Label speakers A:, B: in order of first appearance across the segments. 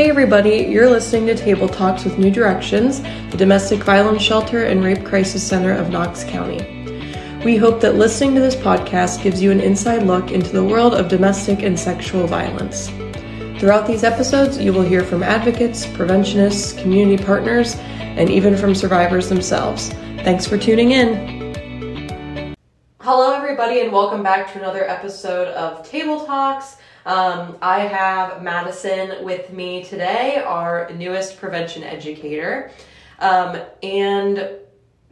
A: Hey everybody, you're listening to Table Talks with New Directions, the domestic violence shelter and rape crisis center of Knox County. We hope that listening to this podcast gives you an inside look into the world of domestic and sexual violence. Throughout these episodes, you will hear from advocates, preventionists, community partners, and even from survivors themselves. Thanks for tuning in. Hello, everybody, and welcome back to another episode of Table Talks. Um, I have Madison with me today, our newest prevention educator. Um, and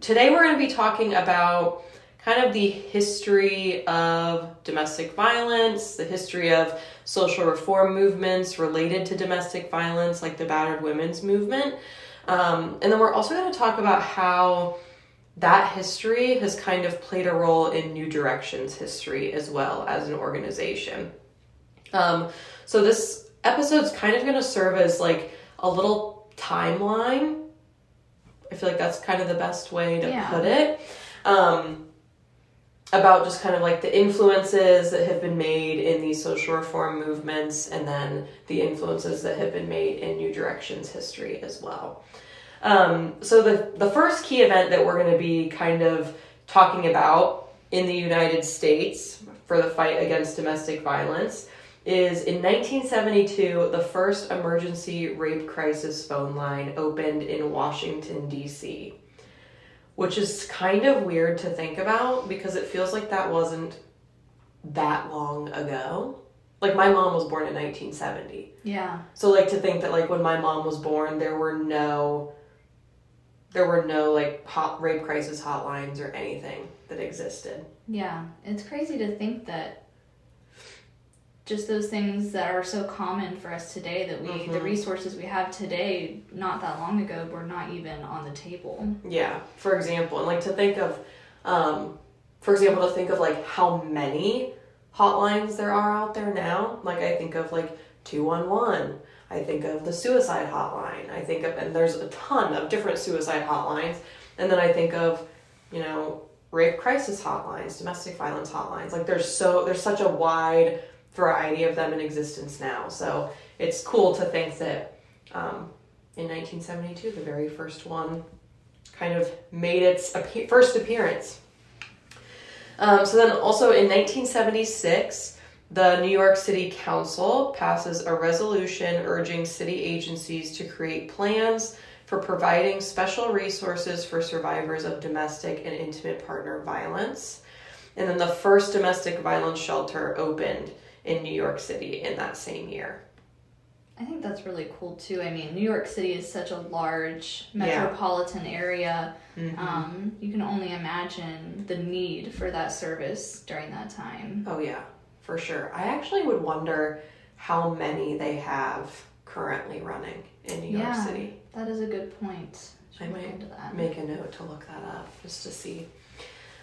A: today we're going to be talking about kind of the history of domestic violence, the history of social reform movements related to domestic violence, like the battered women's movement. Um, and then we're also going to talk about how that history has kind of played a role in New Directions history as well as an organization. Um, so this episode's kind of going to serve as like a little timeline. I feel like that's kind of the best way to
B: Yeah.
A: put it. Um, about just kind of like the influences that have been made in these social reform movements and then the influences that have been made in New Directions history as well. Um, so the the first key event that we're going to be kind of talking about in the United States for the fight against domestic violence is in 1972 the first emergency rape crisis phone line opened in Washington D.C. Which is kind of weird to think about because it feels like that wasn't that long ago. Like my mom was born in 1970.
B: Yeah.
A: So like to think that like when my mom was born there were no there were no like hot rape crisis hotlines or anything that existed.
B: Yeah. It's crazy to think that just those things that are so common for us today that we the
A: Mhm.
B: resources we have today not that long ago were not even on the table.
A: Yeah, for example, and like to think of um for example to think of like how many hotlines there are out there now. Like I think of like 211. I think of the suicide hotline. I think of and there's a ton of different suicide hotlines. And then I think of, you know, rape crisis hotlines, domestic violence hotlines. Like there's so there's such a wide variety of them in existence now. So it's cool to think that um, in 1972, the very first one kind of made its first appearance. Um, so then also in 1976, the New York City Council passes a resolution urging city agencies to create plans for providing special resources for survivors of domestic and intimate partner violence. And then the first domestic violence shelter opened in New York City in that same year.
B: I think that's really cool too. I mean, New York City is such a large
A: Yeah.
B: metropolitan area.
A: Mhm.
B: Um, you can only imagine the need for that service during that time.
A: Oh yeah, for sure. I actually would wonder how many they have currently running in New York
B: Yeah.
A: City.
B: That is a good point.
A: I
B: Should look
A: might
B: that.
A: Make a note to look that up just to see.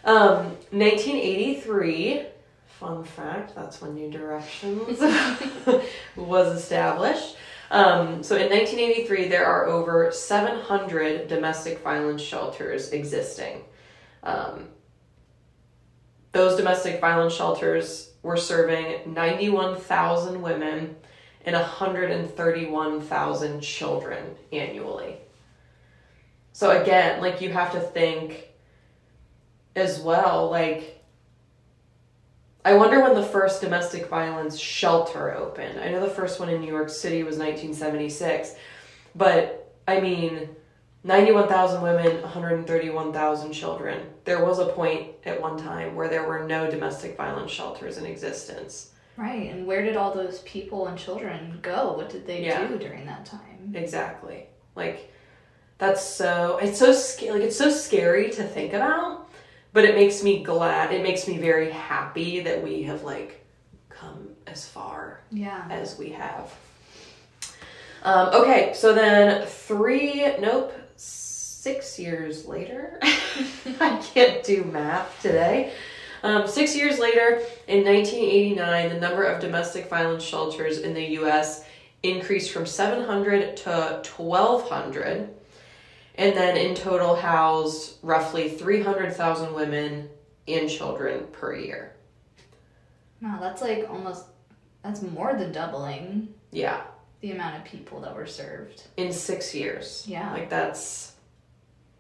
A: Um, 1983, fun fact, that's when New Directions was established. Um, so in 1983, there are over 700 domestic violence shelters existing. Um, those domestic violence shelters were serving 91,000 women and 131,000 children annually. So again, like you have to think as well, like I wonder when the first domestic violence shelter opened. I know the first one in New York City was 1976, but I mean 91,000 women, 131,000 children. There was a point at one time where there were no domestic violence shelters in existence.
B: Right, and where did all those people and children go? What did they
A: Yeah.
B: do during that time?
A: Exactly. Like that's so it's so scary. like it's so scary to think about, but it makes me glad. It makes me very happy that we have like come as far
B: Yeah.
A: as we have. Um, okay, so then three, nope, six years later, I can't do math today. Um, six years later, in 1989, the number of domestic violence shelters in the U.S. increased from 700 to 1,200, and then in total housed roughly 300,000 women and children per year.
B: Wow, that's like almost that's more than doubling
A: Yeah,
B: the amount of people that were served.
A: in six years.
B: Yeah.
A: Like that's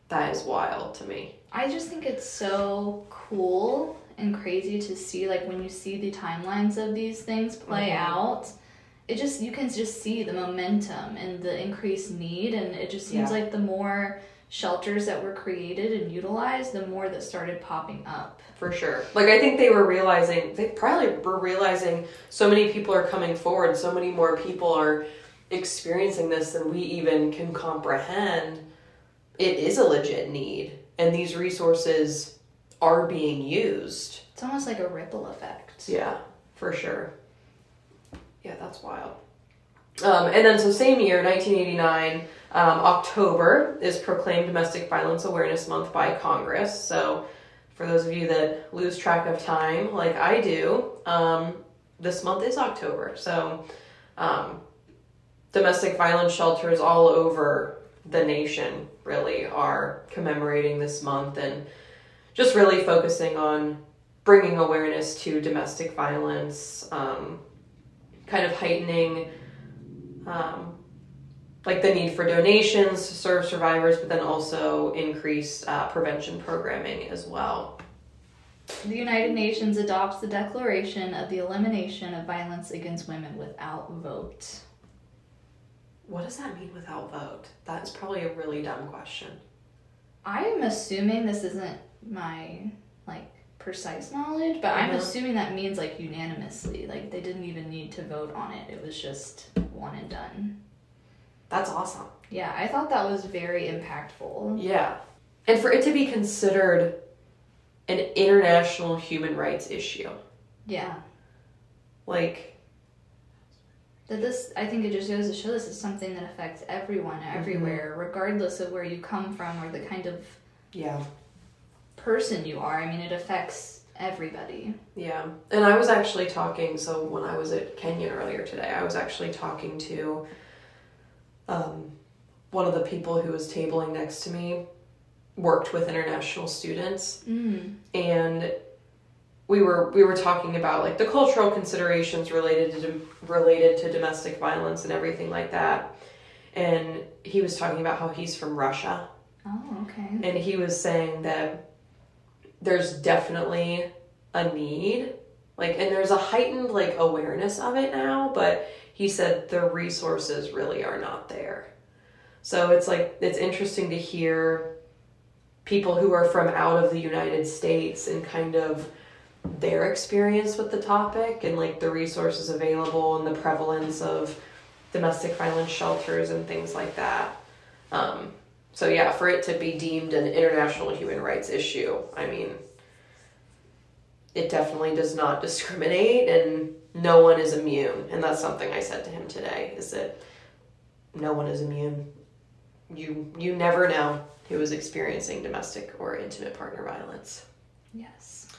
A: that is wild to me.
B: I just think it's so cool and crazy to see like when you see the timelines of these things play
A: Mhm.
B: out it just you can just see the momentum and the increased need and it just seems
A: Yeah.
B: like the more shelters that were created and utilized the more that started popping up
A: For sure. Like I think they were realizing they probably were realizing so many people are coming forward, so many more people are experiencing this than we even can comprehend. It is a legit need and these resources are being used.
B: it's almost like a ripple effect
A: Yeah, for sure. Yeah, that's wild. Um, and then, so same year, 1989, um, October is proclaimed Domestic Violence Awareness Month by Congress. So, for those of you that lose track of time, like I do, um, this month is October. So, um, domestic violence shelters all over the nation really are commemorating this month and just really focusing on bringing awareness to domestic violence, um, kind of heightening um, like the need for donations to serve survivors, but then also increased uh, prevention programming as well.
B: the united nations adopts the declaration of the elimination of violence against women without vote
A: What does that mean without vote? That's probably a really dumb question.
B: I'm assuming this isn't my like precise knowledge, but I'm
A: Mhm.
B: assuming that means like unanimously. Like they didn't even need to vote on it. It was just one and done.
A: That's awesome.
B: Yeah, I thought that was very impactful.
A: Yeah. And for it to be considered an international human rights issue,
B: Yeah.
A: like,
B: That this I think it just goes to show this is something that affects everyone everywhere, regardless of where you come from or the kind of
A: yeah.
B: Person you are. I mean it affects everybody.
A: Yeah, and I was actually talking. So when I was at Kenyon earlier today, I was actually talking to um, one of the people who was tabling next to me. Worked with international students,
B: Mm.
A: and we were we were talking about like the cultural considerations related to related to domestic violence and everything like that. And he was talking about how he's from Russia,
B: Oh, okay.
A: and he was saying that there's definitely a need like and there's a heightened like awareness of it now but he said the resources really are not there. So it's like it's interesting to hear people who are from out of the united states and kind of their experience with the topic and like the resources available and the prevalence of domestic violence shelters and things like that. Um, so yeah, for it to be deemed an international human rights issue, I mean, it definitely does not discriminate, and no one is immune. And that's something I said to him today: is that no one is immune. You you never know who is experiencing domestic or intimate partner violence.
B: Yes.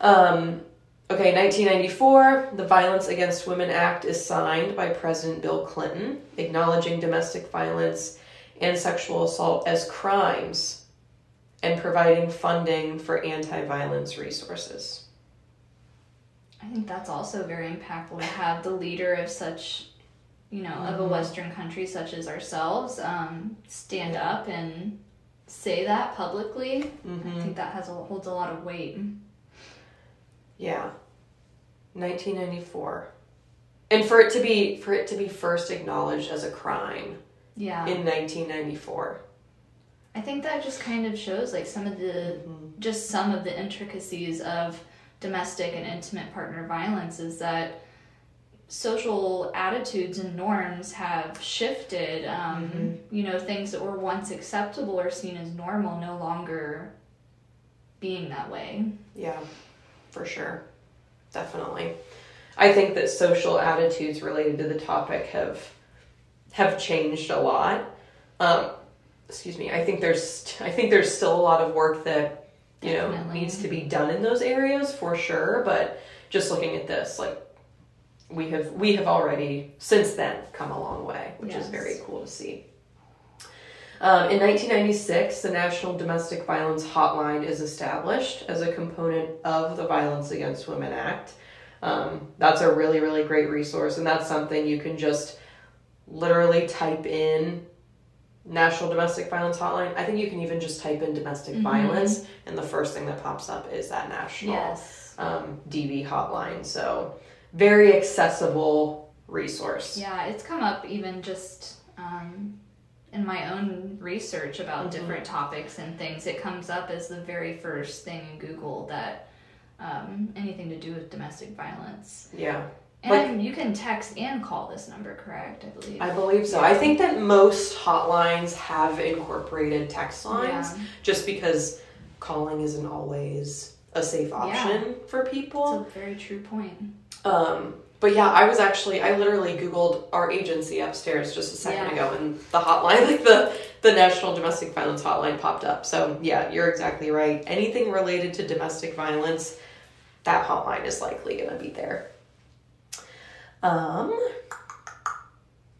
A: Um, okay, 1994, the Violence Against Women Act is signed by President Bill Clinton, acknowledging domestic violence and sexual assault as crimes and providing funding for anti violence resources.
B: I think that's also very impactful to have the leader of such, you know, of a
A: Mhm.
B: Western country such as ourselves um, stand up and say that publicly. I
A: Mm-hmm.
B: think that has a, holds a lot of weight.
A: Yeah. 1994. And for it to be for it to be first acknowledged as a crime
B: Yeah,
A: in 1994.
B: I think that just kind of shows like some of the just some of the intricacies of domestic and intimate partner violence is that social attitudes and norms have shifted. Um,
A: Mhm.
B: You know, things that were once acceptable or seen as normal no longer being that way.
A: Yeah, for sure. Definitely. I think that social attitudes related to the topic have have changed a lot. Um, excuse me. I think there's I think there's still a lot of work that you know needs to be done in those areas for sure, but just looking at this like we have we have already since then come a long way, which is very cool to see. Um, in 1996, the National Domestic Violence Hotline is established as a component of the Violence Against Women Act. Um, that's a really, really great resource, and that's something you can just literally type in National Domestic Violence Hotline. I think you can even just type in domestic
B: Mhm.
A: violence, and the first thing that pops up is that national
B: Yes.
A: um, DV hotline. So, very accessible resource.
B: Yeah, it's come up even just um, in my own research about
A: Mhm.
B: different topics and things. It comes up as the very first thing in Google that um, anything to do with domestic violence.
A: Yeah,
B: And you can text and call this number, correct? I believe.
A: I believe so. I think that most hotlines have incorporated text lines
B: Yeah.
A: just because calling isn't always a safe option for people.
B: It's a very true point.
A: Um, but yeah, I was actually I literally Googled our agency upstairs just a second
B: Yeah.
A: ago, and the hotline, like the the National Domestic Violence Hotline, popped up. So yeah, you're exactly right. Anything related to domestic violence, that hotline is likely going to be there. Um.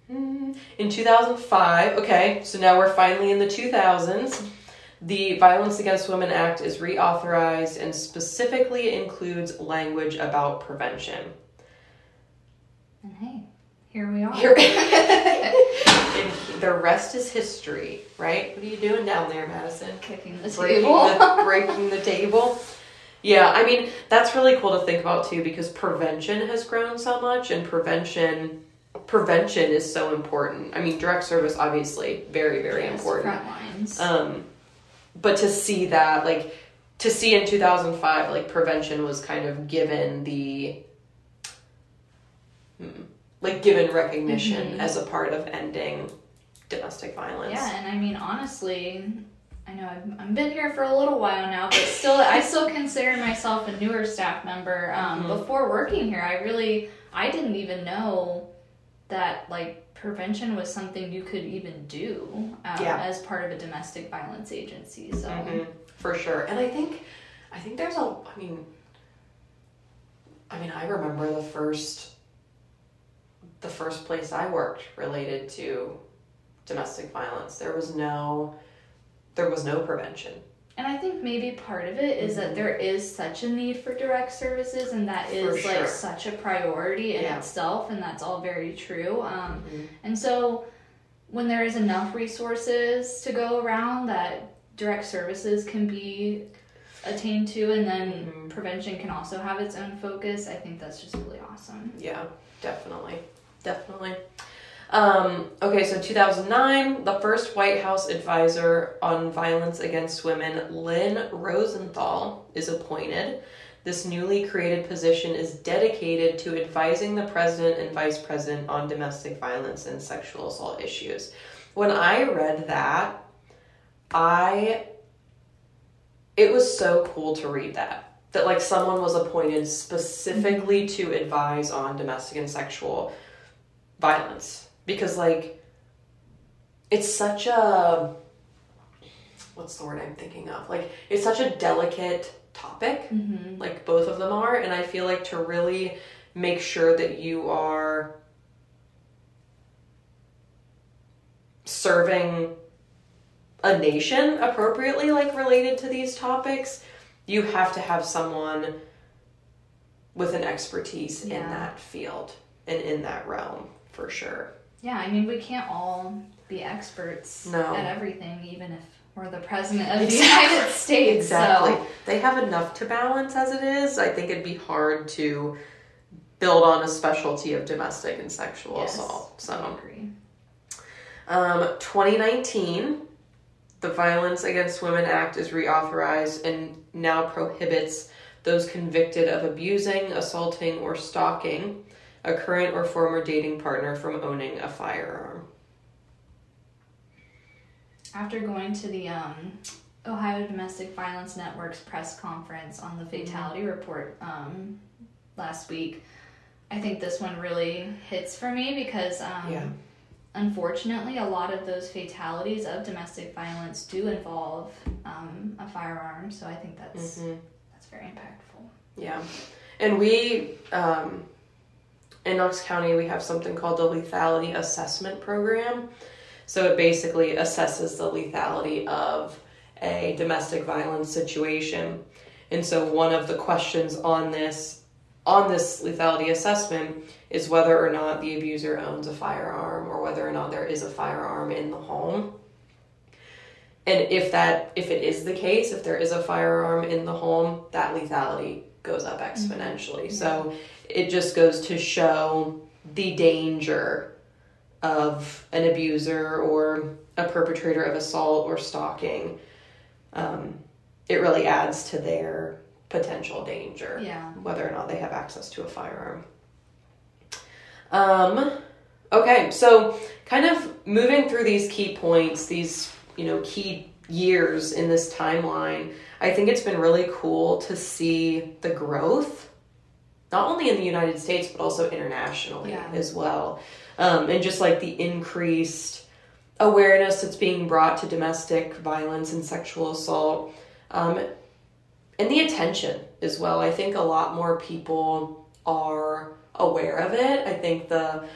A: hmm, In 2005, okay, so now we're finally in the 2000s. The Violence Against Women Act is reauthorized and specifically includes language about prevention.
B: And hey, here we are.
A: Here- And the rest is history, right? What are you doing down there, Madison?
B: Kicking the
A: Breaking
B: table.
A: the, breaking the table. Yeah, I mean, that's really cool to think about too because prevention has grown so much and prevention prevention is so important. I mean, direct service obviously very very
B: Yes,
A: important.
B: Front lines.
A: Um, but to see that, like, to see in 2005, like, prevention was kind of given the, hmm, like, given recognition
B: Mhm.
A: as a part of ending domestic violence.
B: Yeah, and I mean honestly, I know I've, I've been here for a little while now, but still, I still consider myself a newer staff member. Um,
A: Mhm.
B: Before working here, I really I didn't even know that like prevention was something you could even do um,
A: Yeah.
B: as part of a domestic violence agency. So
A: Mhm, for sure. And I think, I think there's a, I mean, I mean, I remember the first, the first place I worked related to domestic violence. There was no, there was no prevention.
B: And I think maybe part of it is that there is such a need for direct services, and that is
A: Mm-hmm.
B: Like such a priority in
A: Yeah.
B: itself, and that's all very true. Um,
A: Mhm.
B: and so, when there is enough resources to go around, that direct services can be attained to, and then
A: Mhm.
B: prevention can also have its own focus. I think that's just really awesome.
A: Yeah, definitely. Definitely. Um, okay, so 2009, the first White House advisor on violence against women, Lynn Rosenthal, is appointed. This newly created position is dedicated to advising the president and vice president on domestic violence and sexual assault issues. When I read that, I it was so cool to read that that like someone was appointed specifically to advise on domestic and sexual violence because like it's such a what's the word I'm thinking of? Like it's such a delicate topic.
B: Mm-hmm.
A: like both of them are and I feel like to really make sure that you are serving a nation appropriately like related to these topics you have to have someone with an expertise in that field and in that realm for sure
B: Yeah, I mean, we can't all be experts
A: No.
B: at everything, even if we're the president of the United States.
A: exactly
B: So.
A: they have enough to balance as it is i think it'd be hard to build on a specialty of domestic and sexual
B: Yes,
A: assault
B: I
A: so
B: agree.
A: Um, 2019, the Violence Against Women Act is reauthorized and now prohibits those convicted of abusing, assaulting, or stalking a current or former dating partner from owning a firearm.
B: After going to the um, Ohio Domestic Violence Network's press conference on the
A: Mm-hmm.
B: fatality report um, last week, I think this one really hits for me because, um,
A: Yeah.
B: unfortunately, a lot of those fatalities of domestic violence do involve um, a firearm. So I think that's
A: Mhm.
B: that's very impactful.
A: Yeah. And we, um, in Knox County, we have something called the Lethality Assessment Program. So it basically assesses the lethality of a domestic violence situation. And so one of the questions on this on this lethality assessment is whether or not the abuser owns a firearm or whether or not there is a firearm in the home. And if that if it is the case, if there is a firearm in the home, that lethality goes up exponentially. Mm-hmm. So it just goes to show the danger of an abuser or a perpetrator of assault or stalking. Um, it really adds to their potential danger.
B: Yeah.
A: Whether or not they have access to a firearm. Um, okay, so kind of moving through these key points, these, you know, key years in this timeline, I think it's been really cool to see the growth, not only in the United States, but also internationally yeah. as well. Um, and just like the increased awareness that's being brought to domestic violence and sexual assault. Um, and the attention as well. I think a lot more people are aware of it. I think the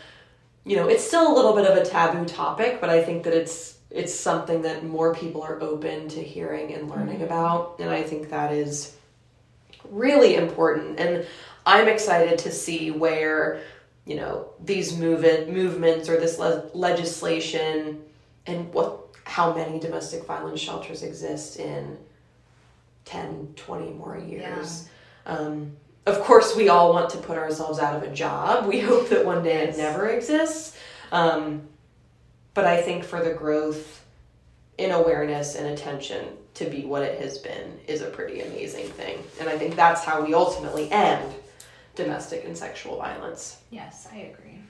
A: you know, it's still a little bit of a taboo topic, but I think that it's it's something that more people are open to hearing and learning mm-hmm. about, and I think that is really important. And I'm excited to see where you know these movement movements or this le- legislation and what how many domestic violence shelters exist in 10 20 more years yeah. um, of course, we all want to put ourselves out of a job. We hope that one day it never exists. Um, but I think for the growth in awareness and attention to be what it has been is a pretty amazing thing. And I think that's how we ultimately end domestic and sexual violence.
B: Yes, I agree.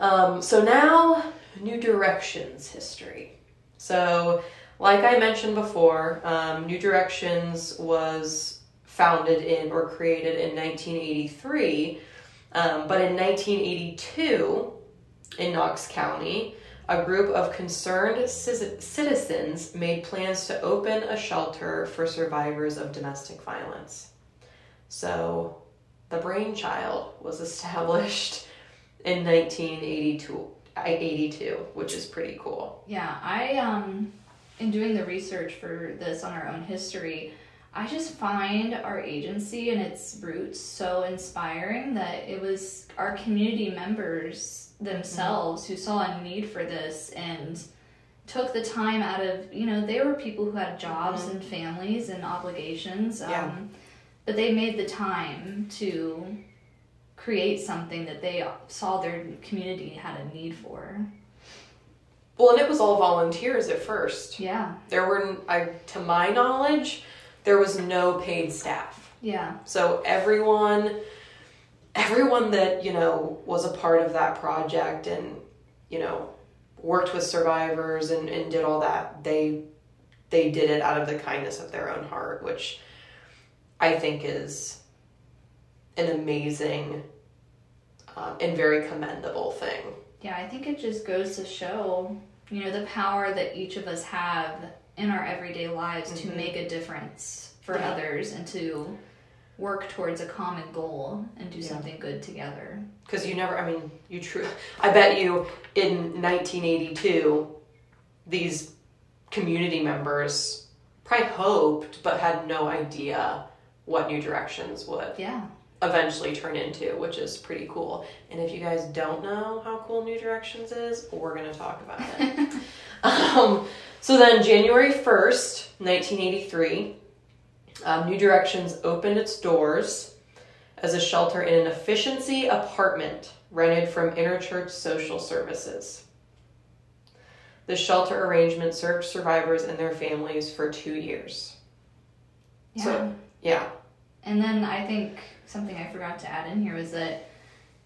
A: Um, so now, New Directions history. So, like I mentioned before, um, New Directions was founded in or created in 1983. Um, but in 1982, in Knox County, a group of concerned citizens made plans to open a shelter for survivors of domestic violence. So the brainchild was established in 1982, 82, which is pretty cool.
B: Yeah, I um in doing the research for this on our own history, I just find our agency and its roots so inspiring that it was our community members themselves mm-hmm. who saw a need for this and took the time out of, you know, they were people who had jobs mm-hmm. and families and obligations. Um, yeah. But they made the time to create something that they saw their community had a need for.
A: Well, and it was all volunteers at first.
B: Yeah.
A: There were, I, to my knowledge, there was no paid staff.
B: Yeah.
A: So everyone everyone that, you know, was a part of that project and, you know, worked with survivors and, and did all that, they they did it out of the kindness of their own heart, which I think is an amazing um, and very commendable thing.
B: Yeah, I think it just goes to show, you know, the power that each of us have in our everyday lives mm-hmm. to make a difference for yeah. others and to work towards a common goal and do yeah. something good together.
A: Because you never, I mean, you true. I bet you in 1982, these community members probably hoped but had no idea what New Directions would.
B: Yeah.
A: Eventually turn into, which is pretty cool. And if you guys don't know how cool New Directions is, we're going to talk about it. um, so then, January 1st, 1983, um, New Directions opened its doors as a shelter in an efficiency apartment rented from Interchurch Social Services. The shelter arrangement served survivors and their families for two years.
B: Yeah.
A: So, yeah.
B: And then I think something I forgot to add in here was that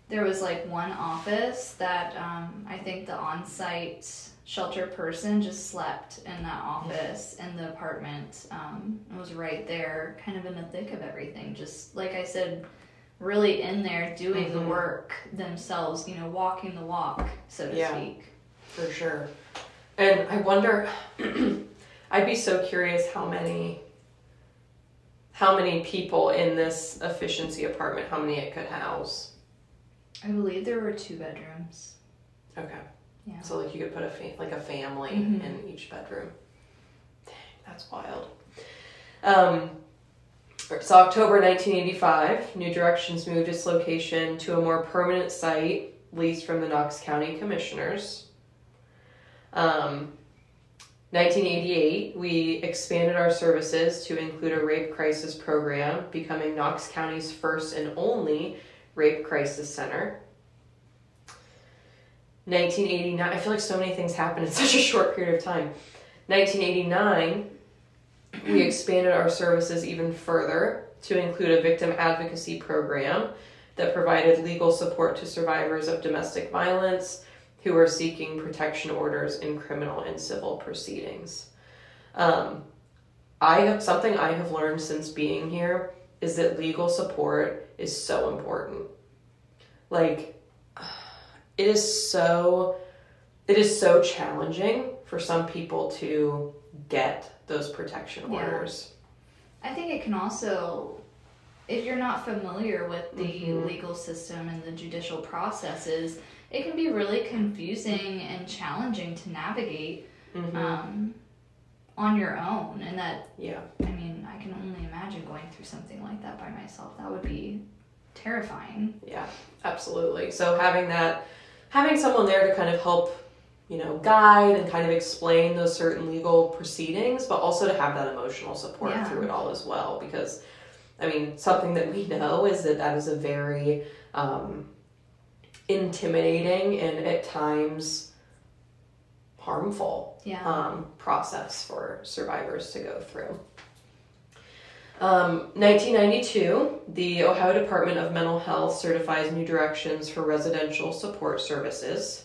B: there was like one office that um, I think the on site shelter person just slept in that office in the apartment um, and was right there, kind of in the thick of everything. Just like I said, really in there doing mm-hmm. the work themselves, you know, walking the walk, so to yeah, speak.
A: For sure. And I wonder, I'd be so curious how many. How many people in this efficiency apartment? How many it could house?
B: I believe there were two bedrooms.
A: Okay. Yeah. So like you could put a fa- like a family mm-hmm. in each bedroom. Dang, that's wild. Um, so October 1985, New Directions moved its location to a more permanent site leased from the Knox County Commissioners. Um, 1988, we expanded our services to include a rape crisis program, becoming Knox County's first and only rape crisis center. 1989, I feel like so many things happened in such a short period of time. 1989, we expanded our services even further to include a victim advocacy program that provided legal support to survivors of domestic violence who are seeking protection orders in criminal and civil proceedings. Um, I have something I have learned since being here is that legal support is so important. Like, it is so it is so challenging for some people to get those protection
B: Yeah.
A: orders.
B: I think it can also, if you're not familiar with the
A: Mhm.
B: legal system and the judicial processes, it can be really confusing and challenging to navigate
A: Mhm.
B: um, on your own. And that,
A: yeah.
B: I mean, I can only imagine going through something like that by myself. That would be terrifying.
A: Yeah, absolutely. So having that, having someone there to kind of help, you know, guide and kind of explain those certain legal proceedings, but also to have that emotional support
B: Yeah.
A: through it all as well. Because, I mean, something that we know is that that is a very um, intimidating and at times harmful
B: Yeah.
A: um, process for survivors to go through. Um, 1992, the Ohio Department of Mental Health certifies new directions for residential support services.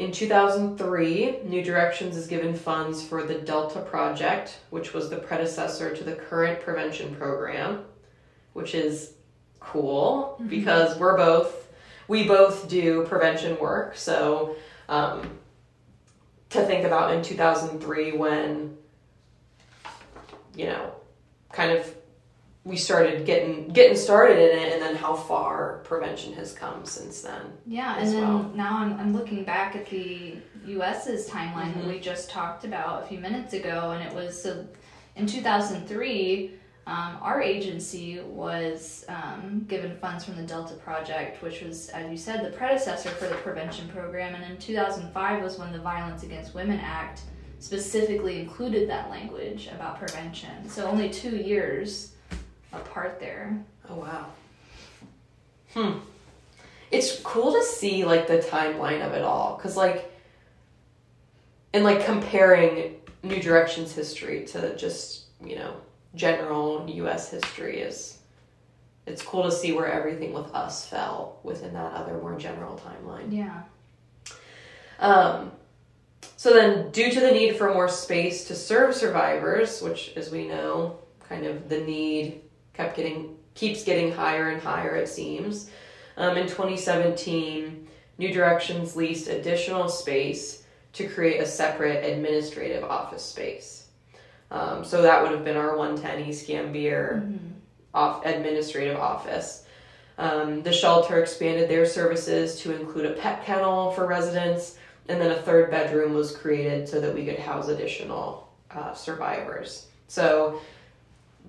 A: In 2003, New Directions is given funds for the Delta Project, which was the predecessor to the current prevention program, which is cool
B: Mhm.
A: because we're both we both do prevention work. So um, to think about in 2003 when you know kind of we started getting getting started in it and then how far prevention has come since then
B: Yeah, and then
A: well.
B: now I'm, I'm looking back at the US's timeline that
A: Mhm.
B: we just talked about a few minutes ago, and it was so in 2003, um, our agency was um, given funds from the Delta Project, which was, as you said, the predecessor for the prevention program, and in 2005 was when the Violence Against Women Act specifically included that language about prevention. So only two years apart there.
A: oh wow hmm it's cool to see like the timeline of it all because like and like comparing new directions history to just you know general us history is it's cool to see where everything with us fell within that other more general timeline
B: Yeah.
A: Um, so then, due to the need for more space to serve survivors, which, as we know, kind of the need kept getting keeps getting higher and higher, it seems. Um, in 2017, New Directions leased additional space to create a separate administrative office space. Um, so that would have been our 110 East Gambier
B: Mhm.
A: off administrative office. Um, the shelter expanded their services to include a pet kennel for residents, and then a third bedroom was created so that we could house additional uh, survivors. So,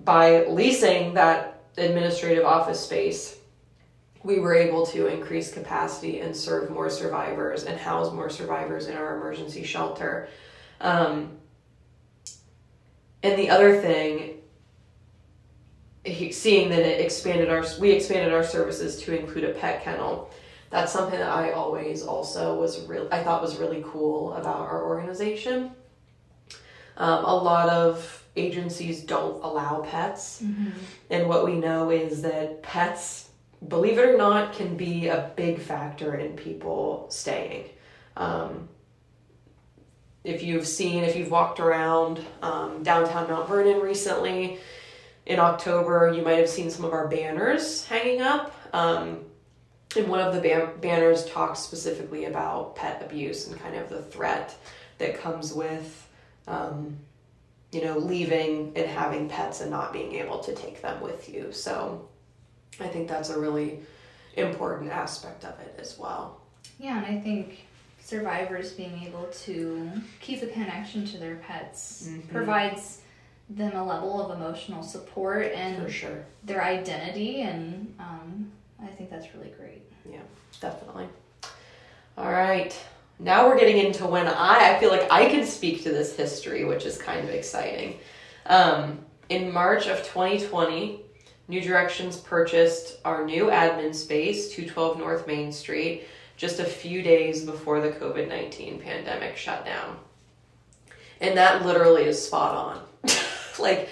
A: by leasing that administrative office space, we were able to increase capacity and serve more survivors and house more survivors in our emergency shelter. Um, and the other thing seeing that it expanded our we expanded our services to include a pet kennel that's something that i always also was real i thought was really cool about our organization um, a lot of agencies don't allow pets
B: Mhm.
A: and what we know is that pets believe it or not can be a big factor in people staying um, if you've seen if you've walked around um, downtown mount vernon recently in October, you might have seen some of our banners hanging up. Um, and one of the ban- banners talks specifically about pet abuse and kind of the threat that comes with, um, you know, leaving and having pets and not being able to take them with you. So I think that's a really important aspect of it as well.
B: Yeah, and I think survivors being able to keep a connection to their pets
A: Mhm.
B: provides them a level of emotional support and
A: For sure.
B: their identity, and um, I think that's really great.
A: Yeah, definitely. All right. Now we're getting into when I, I feel like I can speak to this history, which is kind of exciting. Um, in March of 2020, New Directions purchased our new admin space, 212 North Main Street, just a few days before the COVID 19 pandemic shut down. And that literally is spot on. like,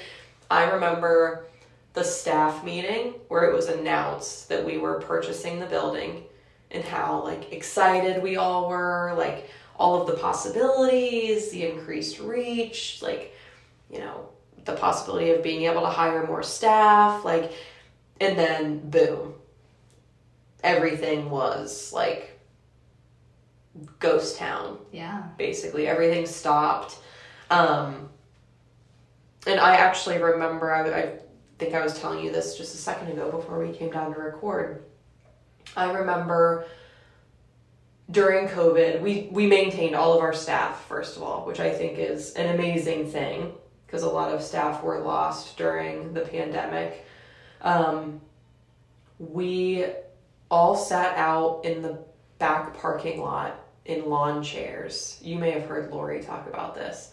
A: I remember the staff meeting where it was announced that we were purchasing the building and how like excited we all were like all of the possibilities the increased reach like you know the possibility of being able to hire more staff like and then boom everything was like ghost town
B: Yeah.
A: basically everything stopped um and i actually remember I, I think i was telling you this just a second ago before we came down to record i remember during covid we we maintained all of our staff first of all which i think is an amazing thing because a lot of staff were lost during the pandemic um, we all sat out in the back parking lot in lawn chairs. You may have heard Lori talk about this.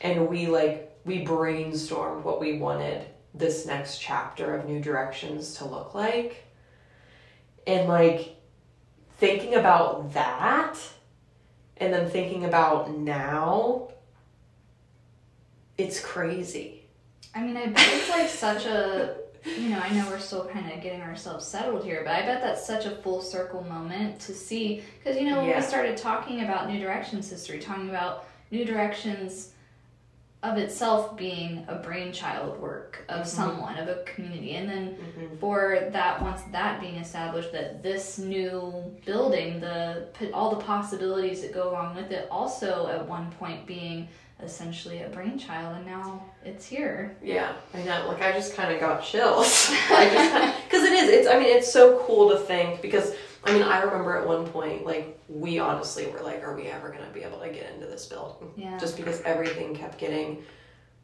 A: And we like we brainstormed what we wanted this next chapter of New Directions to look like. And like thinking about that and then thinking about now it's crazy.
B: I mean, I bet it's like such a, you know, I know we're still kind of getting ourselves settled here, but I bet that's such a full circle moment to see. Because, you know, when
A: Yeah.
B: we started talking about New Directions history, talking about New Directions of itself being a brainchild work of
A: Mhm.
B: someone, of a community, and then
A: Mm-hmm.
B: for that once that being established that this new building the all the possibilities that go along with it also at one point being essentially a brainchild and now it's here
A: Yeah, I know. Like I just kind of got chills. I just because it is. It's. I mean, it's so cool to think because I mean, I remember at one point, like we honestly were like, are we ever gonna be able to get into this building?
B: yeah
A: Just because everything kept getting,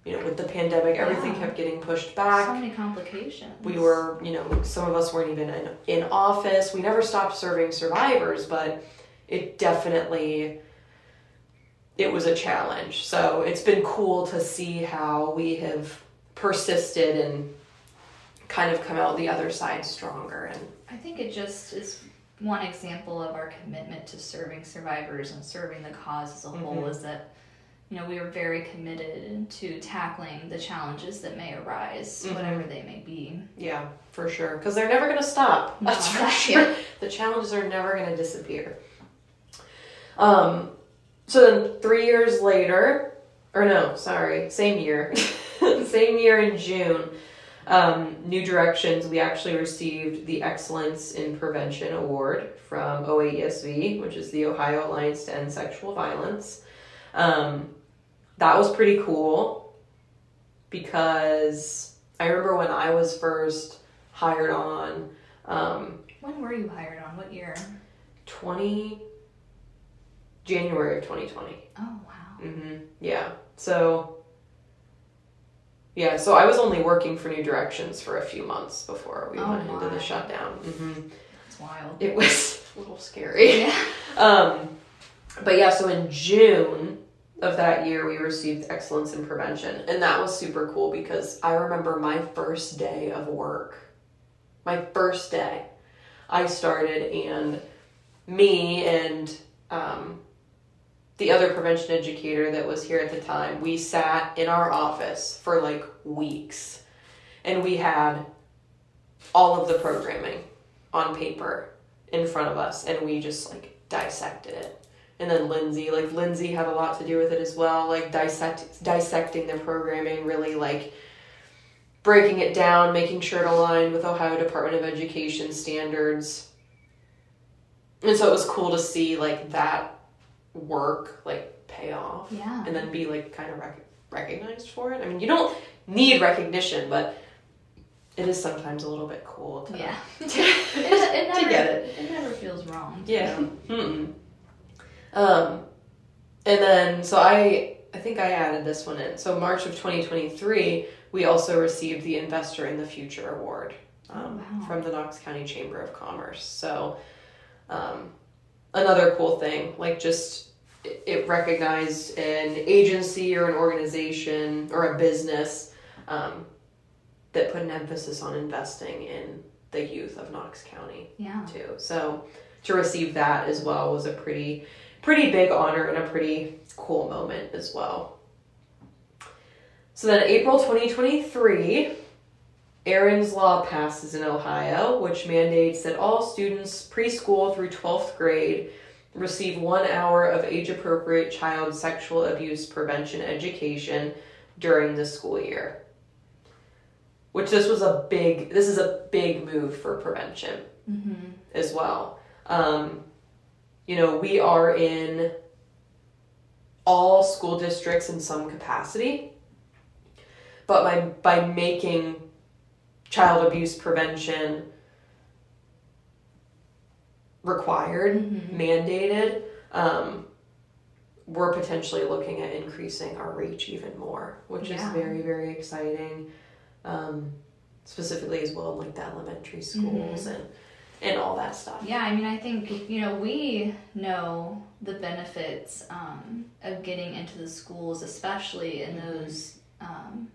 A: you know, with the pandemic, everything
B: Yeah.
A: kept getting pushed back.
B: so many complications
A: We were, you know, some of us weren't even in, in office. We never stopped serving survivors, but it definitely it was a challenge. So it's been cool to see how we have persisted and kind of come out the other side stronger and
B: i think it just is one example of our commitment to serving survivors and serving the cause as a whole
A: Mhm.
B: is that you know we are very committed to tackling the challenges that may arise
A: Mhm.
B: whatever they may be
A: yeah, for sure. Because they're never gonna stop.
B: No,
A: That's for sure. The challenges are never gonna disappear. Um, so then three years later, or no, sorry, same year, same year in June, um, New Directions, we actually received the Excellence in Prevention Award from OAESV, which is the Ohio Alliance to End Sexual Violence. Um, that was pretty cool because I remember when I was first hired on, um,
B: when were you hired on what year
A: 20 January of 2020.
B: oh wow
A: Mm-hmm. Yeah. So yeah, so I was only working for New Directions for a few months before we
B: Oh
A: went into the shutdown. hmm
B: That's wild.
A: It was a little scary.
B: Yeah.
A: Um, but yeah, so in June of that year, we received Excellence in Prevention, and that was super cool because I remember my first day of work. My first day, I started, and me and um, the other prevention educator that was here at the time, we sat in our office for like weeks, and we had all of the programming on paper in front of us and we just like dissected it. And then lindsay like lindsay had a lot to do with it as well like dissect dissecting the programming really like breaking it down making sure it aligned with ohio department of education standards. And so it was cool to see like that work like pay off
B: Yeah.
A: and then be like kind of rec- recognized for it i mean you don't need recognition but it is sometimes a little bit cool to
B: Yeah.
A: to,
B: It, never,
A: to get it
B: It never feels wrong.
A: yeah. Um, and then so I I think I added this one in. So March of 2023, we also received the Investor in the Future Award um,
B: Oh, wow.
A: from the Knox County Chamber of Commerce. So um, another cool thing, like just it- recognized an agency or an organization or a business um, that put an emphasis on investing in the youth of Knox County
B: Yeah.
A: too. So to receive that as well was a pretty pretty big honor and a pretty cool moment as well. So then April 2023, Erin's Law passes in Ohio, which mandates that all students preschool through 12th grade receive one hour of age appropriate child sexual abuse prevention education during the school year. Which this was a big, this is a big move for prevention
B: Mm-hmm.
A: as well. Um, you know, we are in all school districts in some capacity, but by by making child abuse prevention required,
B: Mm-hmm.
A: mandated, um, we're potentially looking at increasing our reach even more, which
B: Yeah.
A: is very very exciting. Um, specifically as well in like the elementary schools and and all that stuff.
B: Yeah, I mean, I think, you know, we know the benefits um, of getting into the schools, especially in those um,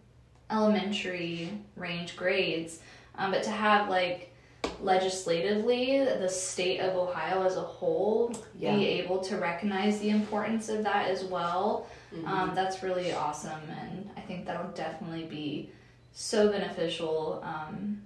B: elementary range grades. Um, but to have, like, legislatively, the state of Ohio as a whole
A: Yeah.
B: be able to recognize the importance of that as well,
A: Mhm.
B: um, that's really awesome. And I think that'll definitely be so beneficial um,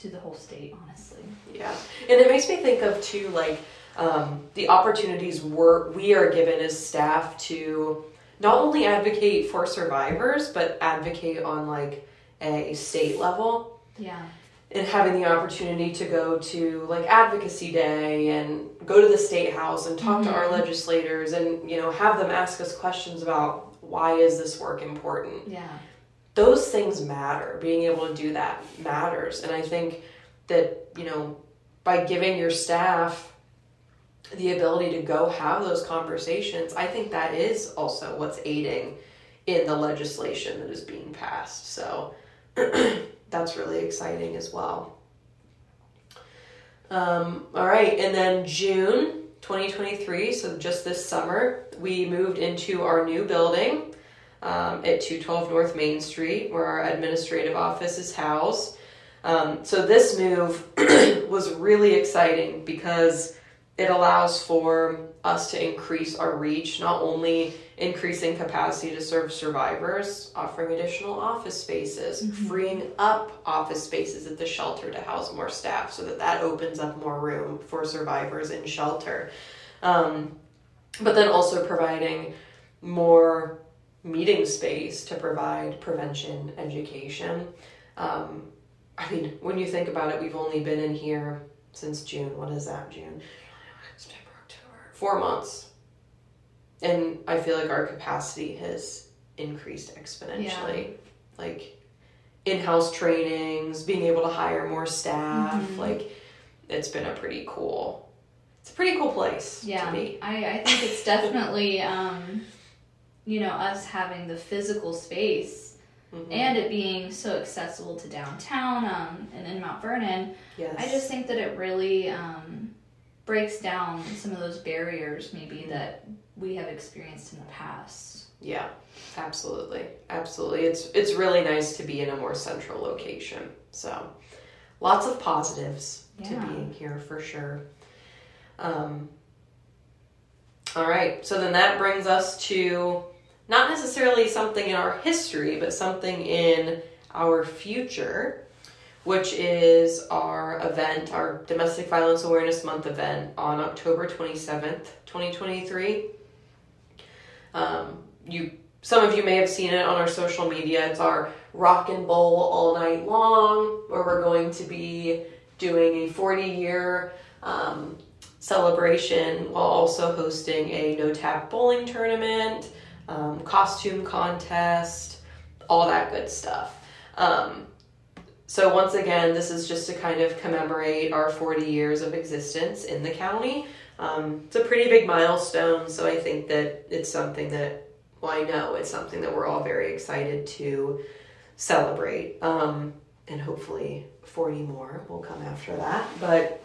B: to the whole state, honestly.
A: Yeah, and it makes me think of too like um, the opportunities we're we are given as staff to not only advocate for survivors but advocate on like a state level
B: Yeah.
A: and having the opportunity to go to like advocacy day and go to the state house and talk to our
B: Mhm.
A: legislators and you know have them ask us questions about why is this work important
B: Yeah.
A: those things matter. Being able to do that matters. And I think that, you know, by giving your staff the ability to go have those conversations, I think that is also what's aiding in the legislation that is being passed. So that's really exciting as well. Um, all right, and then June 2023, so just this summer, we moved into our new building um, at 212 North Main Street, where our administrative office is housed. Um, so this move was really exciting because it allows for us to increase our reach, not only increasing capacity to serve survivors, offering additional office spaces, freeing up office spaces at the shelter to house more staff, so that that opens up more room for survivors in shelter. Um, but then also providing more meeting space to provide prevention education. Um, I mean, when you think about it, we've only been in here since June. What is that? June. Four months. And I feel like our capacity has increased exponentially. Yeah. Like in house trainings, being able to hire more staff.
B: Mhm.
A: Like it's been a pretty cool, it's a pretty cool place
B: Yeah,
A: to be.
B: I, I think it's definitely, um, you know, us having the physical space
A: Mhm.
B: and it being so accessible to downtown um, and in Mount Vernon.
A: yes.
B: I just think that it really um, breaks down some of those barriers maybe that we have experienced in the past.
A: Yeah, absolutely, absolutely. It's it's really nice to be in a more central location. So, lots of positives to being here for sure. Um, all right, so then that brings us to not necessarily something in our history, but something in our future, which is our event, our Domestic Violence Awareness Month event on October 27th, 2023. Um, you some of you may have seen it on our social media. It's our rock and bowl all night long, where we're going to be doing a 40 year um, celebration while also hosting a no tap bowling tournament, um, costume contest, all that good stuff. Um, so, once again, this is just to kind of commemorate our 40 years of existence in the county. Um, it's a pretty big milestone, so I think that it's something that well, I know it's something that we're all very excited to celebrate. Um, and hopefully 40 more will come after that. But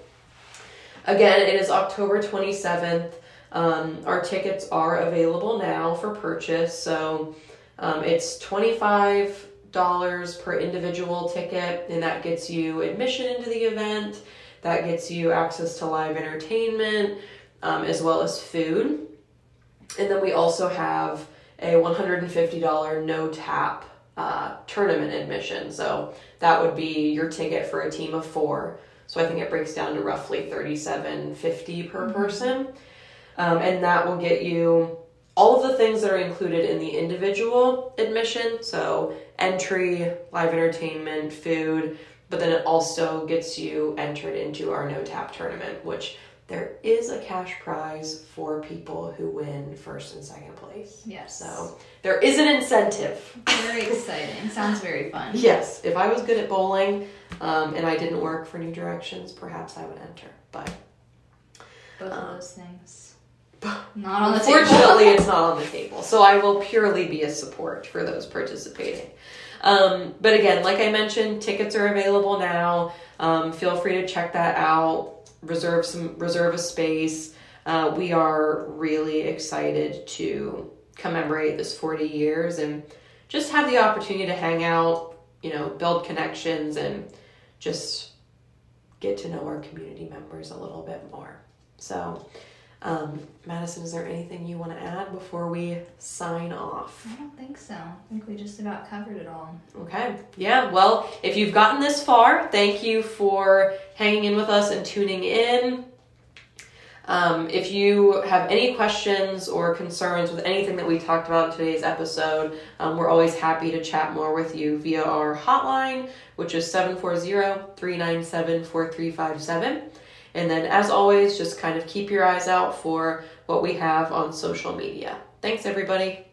A: again, it is October 27th. Um, our tickets are available now for purchase. So um, it's $25 per individual ticket, and that gets you admission into the event. That gets you access to live entertainment um, as well as food. And then we also have a $150 no tap uh, tournament admission. So that would be your ticket for a team of four. So I think it breaks down to roughly thirty-seven fifty per mm-hmm. person, um, and that will get you all of the things that are included in the individual admission. So entry, live entertainment, food, but then it also gets you entered into our no tap tournament, which there is a cash prize for people who win first and second place.
B: Yes.
A: So there is an incentive.
B: Very exciting. Sounds very fun.
A: Yes. If I was good at bowling um, and I didn't work for New Directions, perhaps I would enter. But
B: both um, of those things. Not on the
A: table. Unfortunately, it's not on the table. So I will purely be a support for those participating. Um, but again, like I mentioned, tickets are available now. Um, feel free to check that out reserve some reserve a space. Uh, we are really excited to commemorate this 40 years and just have the opportunity to hang out, you know, build connections and just get to know our community members a little bit more. So, um, Madison, is there anything you want to add before we sign off?
B: I don't think so. I think we just about covered it all.
A: Okay. Yeah. Well, if you've gotten this far, thank you for hanging in with us and tuning in. Um, if you have any questions or concerns with anything that we talked about in today's episode, um, we're always happy to chat more with you via our hotline, which is 740 397 4357. And then, as always, just kind of keep your eyes out for what we have on social media. Thanks, everybody.